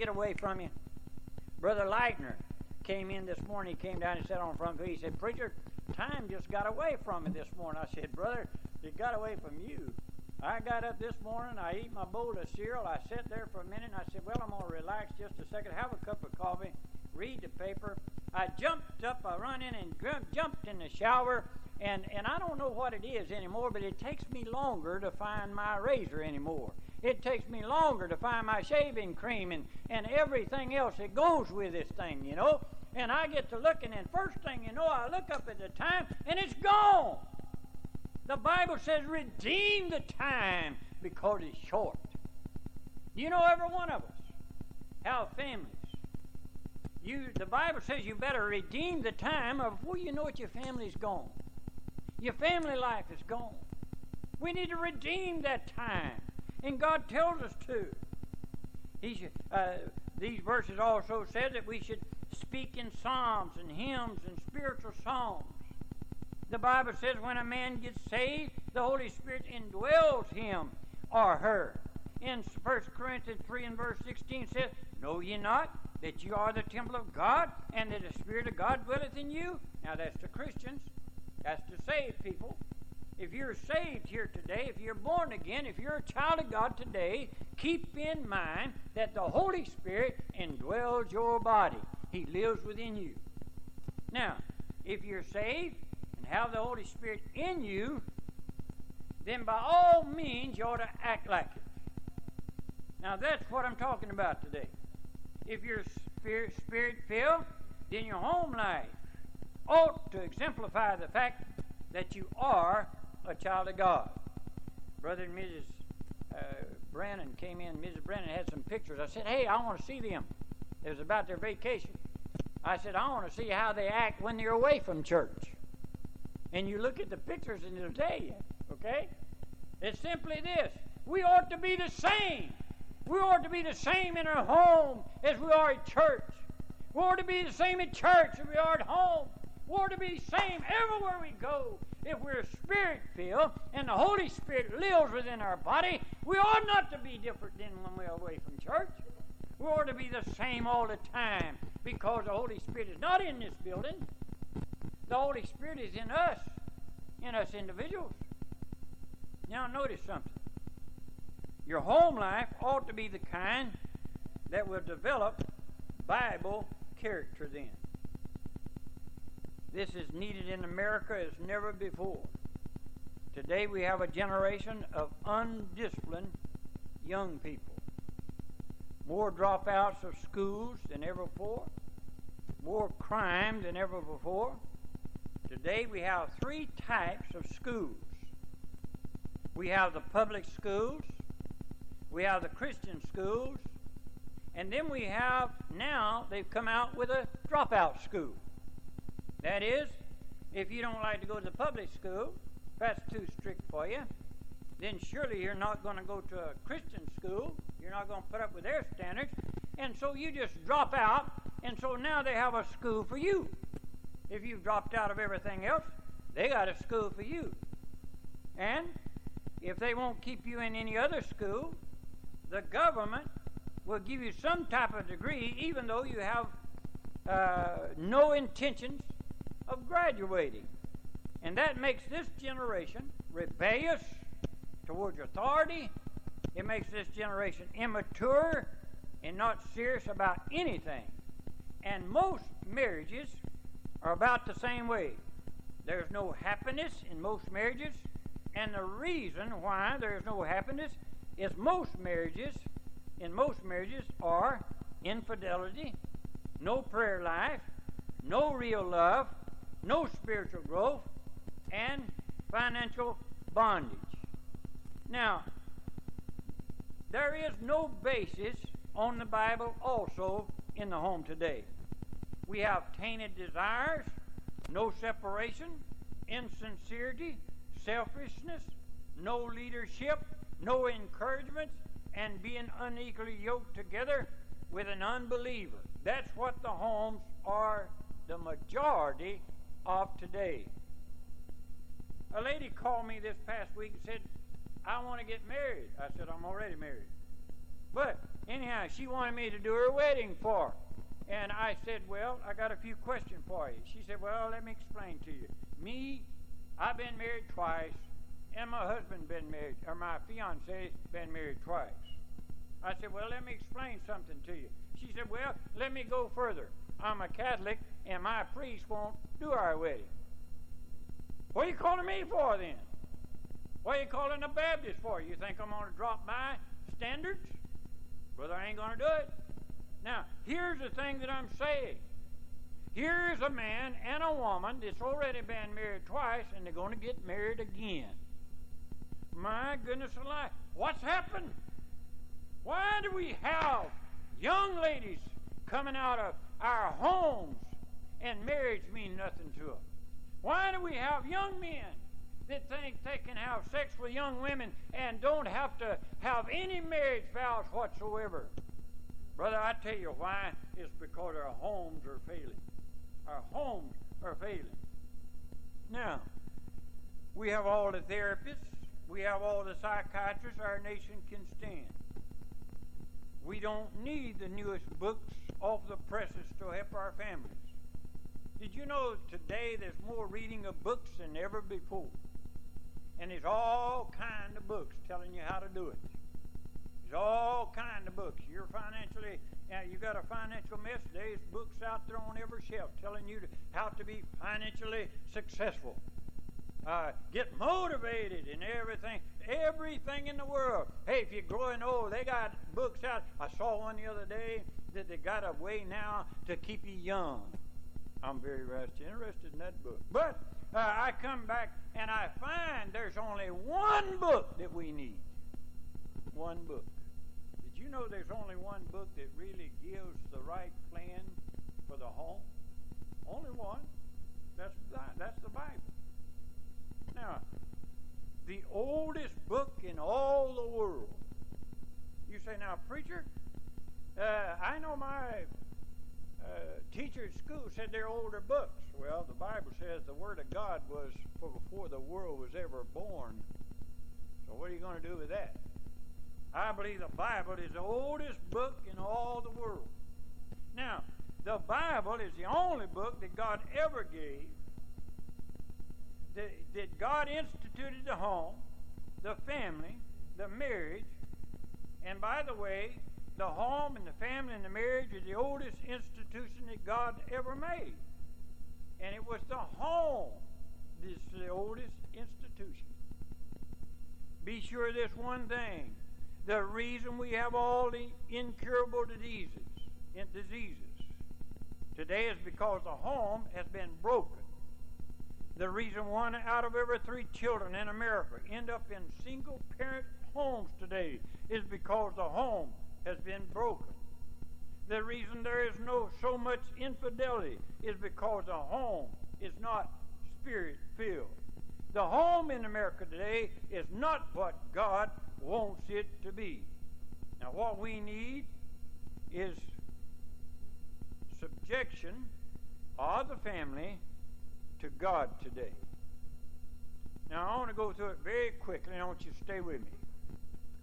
get away from you. Brother Leitner came in this morning. He came down and sat on front pew. He said, Preacher, time just got away from me this morning. I said, Brother, it got away from you. I got up this morning, I eat my bowl of cereal, I sat there for a minute, and I said, Well, I'm going to relax just a second, have a cup of coffee, read the paper. I jumped up, I run in and jumped in the shower, and, and I don't know what it is anymore, but it takes me longer to find my razor anymore. It takes me longer to find my shaving cream and, and everything else that goes with this thing, you know. And I get to looking, and first thing you know, I look up at the time, and it's gone. The Bible says, redeem the time because it's short. You know, every one of us have families. You, the Bible says you better redeem the time before you know it, your family's gone. Your family life is gone. We need to redeem that time. And God tells us to. He should, uh, these verses also said that we should speak in psalms and hymns and spiritual songs the Bible says when a man gets saved, the Holy Spirit indwells him or her. In 1 Corinthians 3 and verse 16 says, Know ye not that you are the temple of God, and that the Spirit of God dwelleth in you? Now that's to Christians. That's to saved people. If you're saved here today, if you're born again, if you're a child of God today, keep in mind that the Holy Spirit indwells your body. He lives within you. Now, if you're saved, and have the Holy Spirit in you, then by all means you ought to act like it. Now that's what I'm talking about today. If you're spirit filled, then your home life ought to exemplify the fact that you are a child of God. Brother and Mrs. Uh, Brannon came in. Mrs. Brannon had some pictures. I said, "Hey, I want to see them." It was about their vacation. I said, "I want to see how they act when they're away from church." and you look at the pictures and it'll tell you, okay? It's simply this we ought to be the same. We ought to be the same in our home as we are at church. We ought to be the same at church as we are at home. We ought to be the same everywhere we go. If we're spirit filled and the Holy Spirit lives within our body, we ought not to be different than when we're away from church. We ought to be the same all the time because the Holy Spirit is not in this building. The Holy Spirit is in us, in us individuals. Now, notice something. Your home life ought to be the kind that will develop Bible character then. This is needed in America as never before. Today we have a generation of undisciplined young people. More dropouts of schools than ever before, more crime than ever before, Today we have three types of schools. We have the public schools, we have the Christian schools, and then we have now they've come out with a dropout school. That is, if you don't like to go to the public school, that's too strict for you, then surely you're not going to go to a Christian school. You're not going to put up with their standards. And so you just drop out, and so now they have a school for you. If you've dropped out of everything else, they got a school for you. And if they won't keep you in any other school, the government will give you some type of degree, even though you have uh, no intentions of graduating. And that makes this generation rebellious towards authority. It makes this generation immature and not serious about anything. And most marriages are about the same way. There's no happiness in most marriages, and the reason why there's no happiness is most marriages, in most marriages, are infidelity, no prayer life, no real love, no spiritual growth, and financial bondage. Now, there is no basis on the Bible also in the home today. We have tainted desires, no separation, insincerity, selfishness, no leadership, no encouragement, and being unequally yoked together with an unbeliever. That's what the homes are the majority of today. A lady called me this past week and said, I want to get married. I said, I'm already married. But anyhow, she wanted me to do her wedding for her. And I said, Well, I got a few questions for you. She said, Well, let me explain to you. Me, I've been married twice, and my husband been married, or my fiance been married twice. I said, Well, let me explain something to you. She said, Well, let me go further. I'm a Catholic, and my priest won't do our wedding. What are you calling me for then? What are you calling a Baptist for? You think I'm going to drop my standards? Brother, I ain't going to do it. Now, here's the thing that I'm saying. Here's a man and a woman that's already been married twice, and they're going to get married again. My goodness alive. What's happened? Why do we have young ladies coming out of our homes and marriage mean nothing to them? Why do we have young men that think they can have sex with young women and don't have to have any marriage vows whatsoever? Brother, I tell you why. It's because our homes are failing. Our homes are failing. Now, we have all the therapists, we have all the psychiatrists our nation can stand. We don't need the newest books off the presses to help our families. Did you know today there's more reading of books than ever before? And there's all kind of books telling you how to do it. There's all kind of books. You're financially, you, got a financial mess. There's books out there on every shelf telling you how to be financially successful. Uh, get motivated and everything, everything in the world. Hey, if you're growing old, they got books out. I saw one the other day that they got a way now to keep you young. I'm very interested in that book. But uh, I come back and I find there's only one book that we need. One book Did you know there's only one book that really gives the right plan for the home? Only one. That's that's the Bible. Now, the oldest book in all the world. You say, now, preacher, uh, I know my uh, teacher at school said they're older books. Well, the Bible says the Word of God was before the world was ever born. So, what are you going to do with that? I believe the Bible is the oldest book in all the world. Now, the Bible is the only book that God ever gave that, God instituted the home, the family, the marriage, and by the way, the home and the family and the marriage is the oldest institution that God ever made. And it was the home that's the oldest institution. Be sure of this one thing the reason we have all the incurable diseases, diseases today is because the home has been broken. The reason one out of every three children in America end up in single parent homes today is because the home has been broken. The reason there is no so much infidelity is because the home is not spirit filled. The home in America today is not what God wants it to be. Now, what we need is subjection of the family to God today. Now, I want to go through it very quickly, and I want you to stay with me.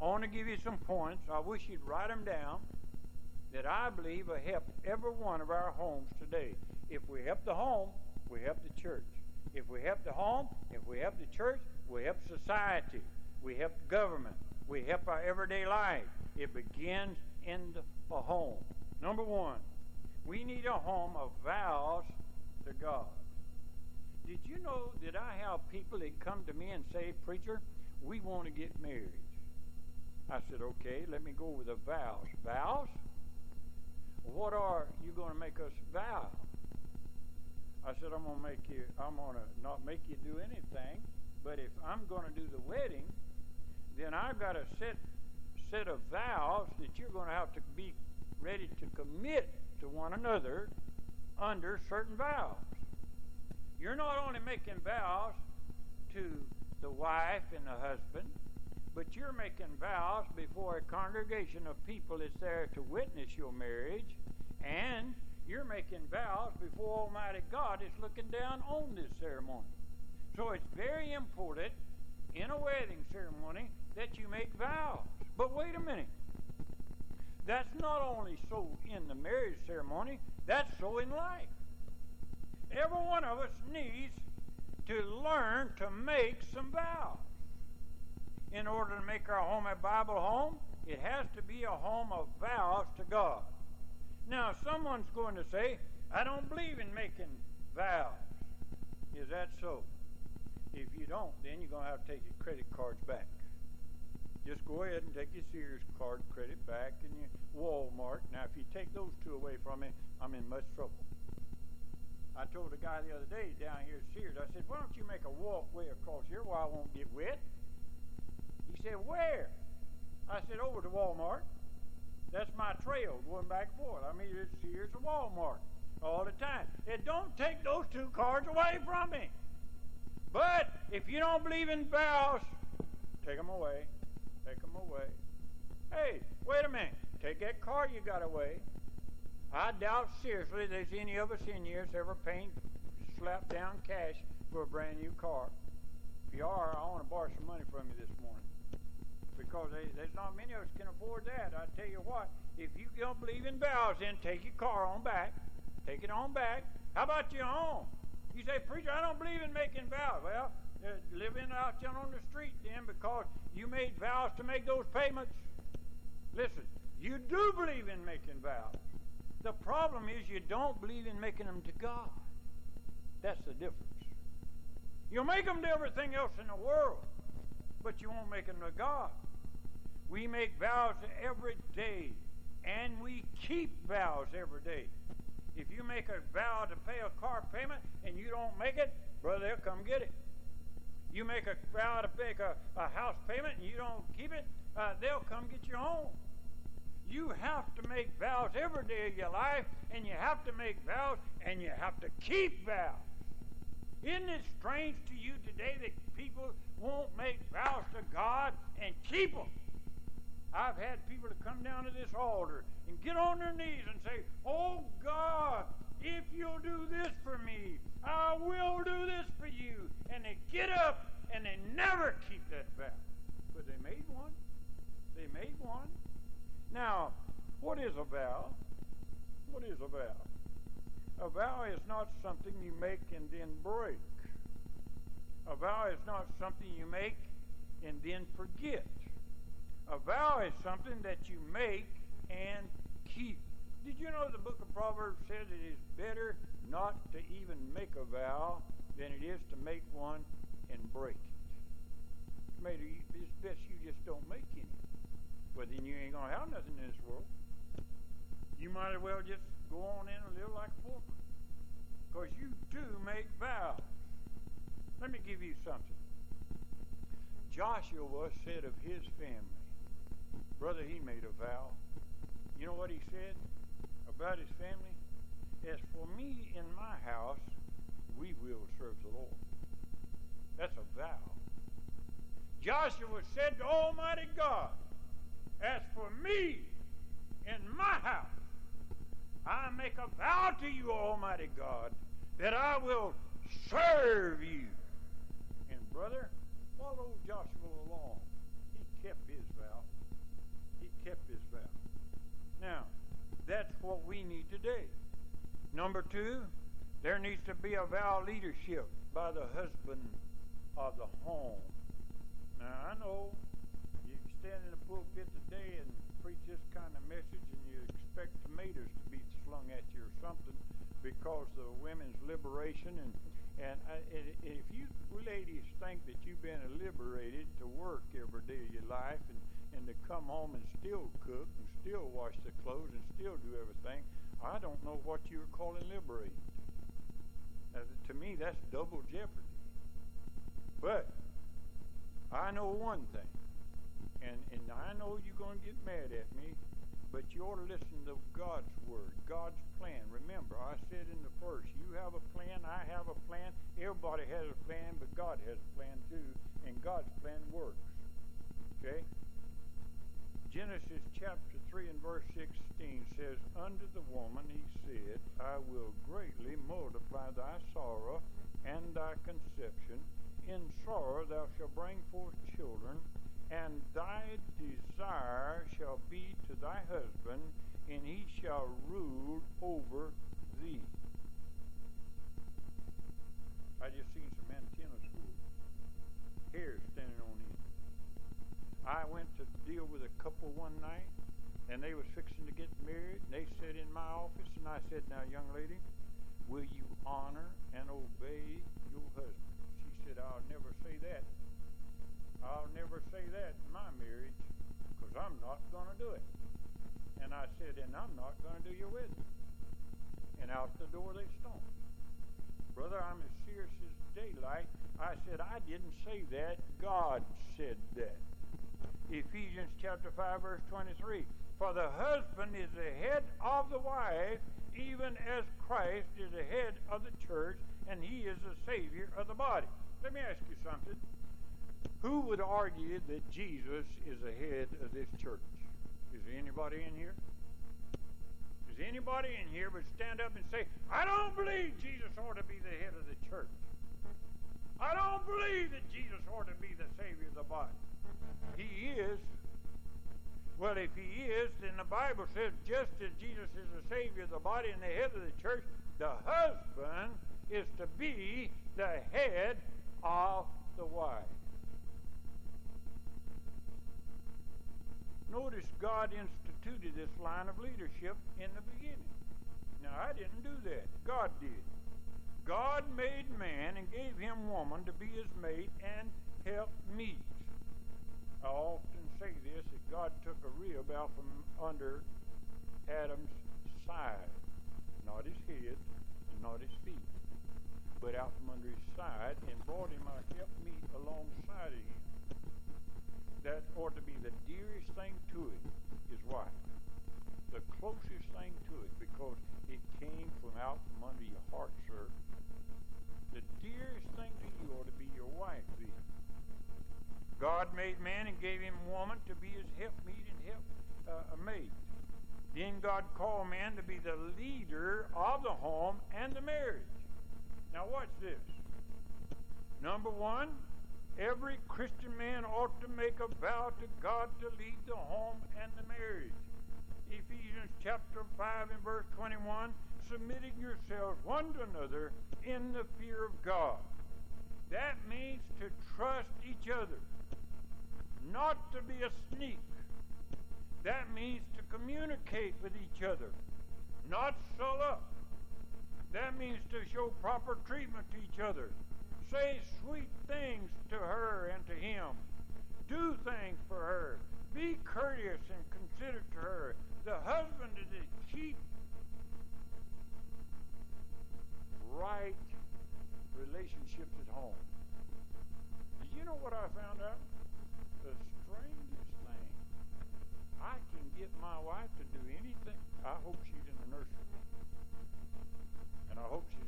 I want to give you some points. I wish you'd write them down that I believe will help every one of our homes today. If we help the home, we help the church. If we help the home, if we help the church, we help society. We help government. We help our everyday life. It begins in the home. Number one, we need a home of vows to God. Did you know that I have people that come to me and say, Preacher, we want to get married? I said, Okay, let me go with the vows. Vows? What are you going to make us vow? I said, I'm going to make you, I'm going to not make you do anything, but if I'm going to do the wedding, then I've got a set set of vows that you're going to have to be ready to commit to one another under certain vows. You're not only making vows to the wife and the husband, but you're making vows before a congregation of people that's there to witness your marriage, and you're making vows before Almighty God is looking down on this ceremony. So it's very important in a wedding ceremony that you make vows. But wait a minute. That's not only so in the marriage ceremony, that's so in life. Every one of us needs to learn to make some vows. In order to make our home a Bible home, it has to be a home of vows to God. Now, someone's going to say, I don't believe in making vows. Is that so? If you don't, then you're going to have to take your credit cards back. Just go ahead and take your Sears card credit back and your Walmart. Now, if you take those two away from me, I'm in much trouble. I told a guy the other day down here at Sears, I said, why don't you make a walkway across here where I won't get wet? He said, where? I said, over to Walmart. That's my trail going back and forth. I mean, it's Sears or Walmart all the time. It don't take those two cards away from me. But if you don't believe in vows, take them away. Take them away. Hey, wait a minute. Take that car you got away. I doubt seriously there's any of us in here ever paid slap down cash for a brand new car. If you are, I want to borrow some money from you this morning. Because they, there's not many of us can afford that. I tell you what, if you don't believe in vows, then take your car on back. Take it on back. How about your home? You say, Preacher, I don't believe in making vows. Well, uh, living out there on the street then because you made vows to make those payments. Listen, you do believe in making vows. The problem is you don't believe in making them to God. That's the difference. You'll make them to everything else in the world, but you won't make them to God. We make vows every day, and we keep vows every day. If you make a vow to pay a car payment and you don't make it, brother, they'll come get it. You make a vow to make a, a house payment and you don't keep it, uh, they'll come get your home. You have to make vows every day of your life, and you have to make vows, and you have to keep vows. Isn't it strange to you today that people won't make vows to God and keep them? I've had people to come down to this altar and get on their knees and say, Oh God, if you'll do this for me, I will do this for you. And they get up and they never keep that vow. But they made one. They made one. Now, what is a vow? What is a vow? A vow is not something you make and then break. A vow is not something you make and then forget. A vow is something that you make and keep. Did you know the book of Proverbs says it is better not to even make a vow than it is to make one and break it? Maybe it's best you just don't make any. But then you ain't going to have nothing in this world. You might as well just go on in and live like a pauper. Because you do make vows. Let me give you something. Joshua said of his family, brother, he made a vow. You know what he said about his family? As for me in my house, we will serve the Lord. That's a vow. Joshua said to Almighty God, As for me in my house, I make a vow to you, Almighty God, that I will serve you. And brother, follow Joshua along. He kept his vow. He kept his vow. Now, that's what we need today. Number two, there needs to be a vow leadership by the husband of the home. Now, I know stand in the pulpit today and preach this kind of message and you expect tomatoes to be slung at you or something because of women's liberation. And, and, I, and if you ladies think that you've been liberated to work every day of your life and, and to come home and still cook and still wash the clothes and still do everything, I don't know what you're calling liberated. Uh, to me, that's double jeopardy. But I know one thing, and, and I know you're going to get mad at me, but you ought to listen to God's word, God's plan. Remember, I said in the first, you have a plan, I have a plan, everybody has a plan, but God has a plan too, and God's plan works. Okay? Genesis chapter 3 and verse 16 says, Unto the woman he said, I will greatly multiply thy sorrow and thy conception in sorrow thou shalt bring forth children, and thy desire shall be to thy husband, and he shall rule over thee. I just seen some antenna school. Hair standing on end. I went to deal with a couple one night, and they was fixing to get married, and they sat in my office, and I said, Now, young lady, will you honor and obey your husband? She said, I'll never say that. I'll never say that in my marriage because I'm not going to do it. And I said, and I'm not going to do your wedding. And out the door they stomped. Brother, I'm as serious as daylight. I said, I didn't say that. God said that. Ephesians chapter 5, verse 23. For the husband is the head of the wife, even as Christ is the head of the church, and he is the Savior of the body. Let me ask you something. Who would argue that Jesus is the head of this church? Is there anybody in here? Is anybody in here would stand up and say, I don't believe Jesus ought to be the head of the church. I don't believe that Jesus ought to be the Savior of the body. He is. Well, if he is, then the Bible says just as Jesus is the Savior of the body and the head of the church, the husband is to be the head of the wife. Notice God instituted this line of leadership in the beginning. Now, I didn't do that. God did. God made man and gave him woman to be his mate and help meet. I often say this that God took a rib out from under Adam's side, not his head and not his feet, but out from under his side and brought him a help meet alongside of him that ought to be the dearest thing to it is wife. The closest thing to it because it came from out from under your heart, sir. The dearest thing to you ought to be your wife, then. God made man and gave him woman to be his helpmeet and help uh, mate. Then God called man to be the leader of the home and the marriage. Now watch this. Number one, Every Christian man ought to make a vow to God to lead the home and the marriage. Ephesians chapter 5 and verse 21 submitting yourselves one to another in the fear of God. That means to trust each other, not to be a sneak. That means to communicate with each other, not sell up. That means to show proper treatment to each other, Say sweet things to her and to him. Do things for her. Be courteous and considerate to her. The husband is to keep right relationships at home. Do you know what I found out? The strangest thing. I can get my wife to do anything. I hope she's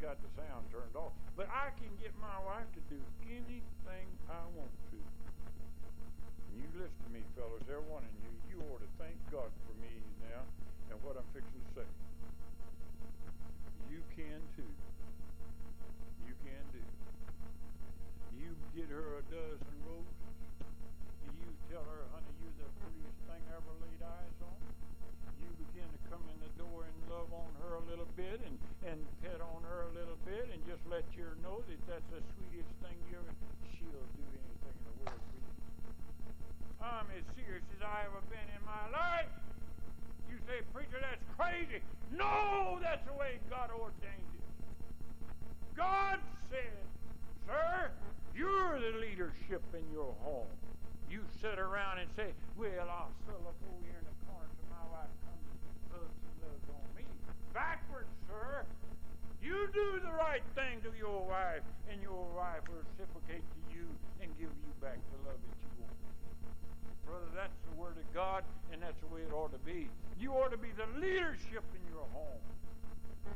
got the sound turned off. But I can get my wife to do anything I want to. And you listen to me, fellas, every one leadership in your home. You sit around and say, well, I'll settle up over here in the corner till my wife comes and hugs and loves on me. Backwards, sir. You do the right thing to your wife, and your wife will reciprocate to you and give you back the love that you want. Brother, that's the Word of God, and that's the way it ought to be. You ought to be the leadership in your home,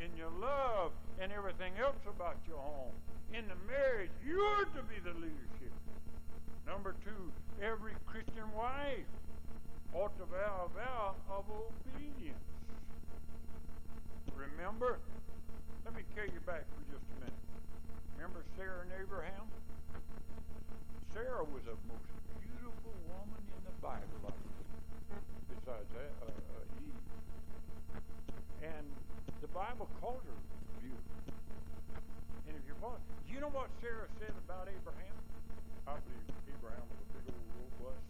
in your love, and everything else about your home. In the marriage, you're to be the leadership. Number two, every Christian wife ought to vow a vow of obedience. Remember, let me carry you back for just a minute. Remember Sarah and Abraham? Sarah was a most beautiful woman Bible calls her beautiful. And if you're following, do you know what Sarah said about Abraham? I believe Abraham was a big old robust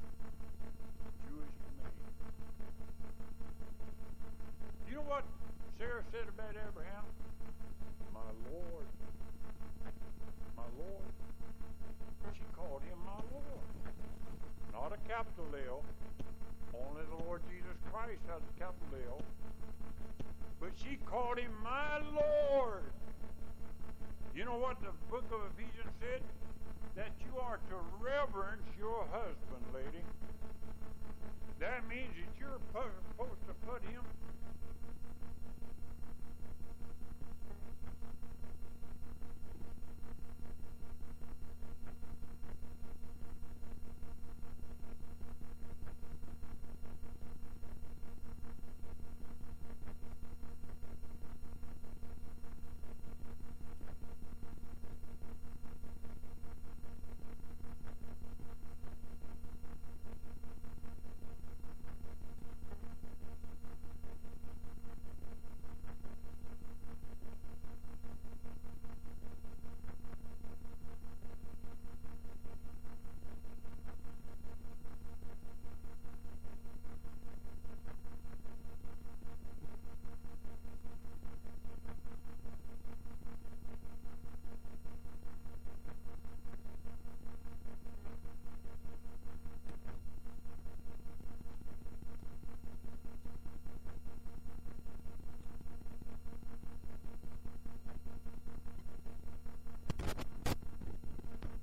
Jewish man. Do you know what Sarah said about Abraham? My Lord. My Lord. She called him my Lord. Not a capital L. Only the Lord Jesus Christ has a capital L. But she called him my Lord. You know what the book of Ephesians said? That you are to reverence your husband, lady. That means that you're supposed to put pu-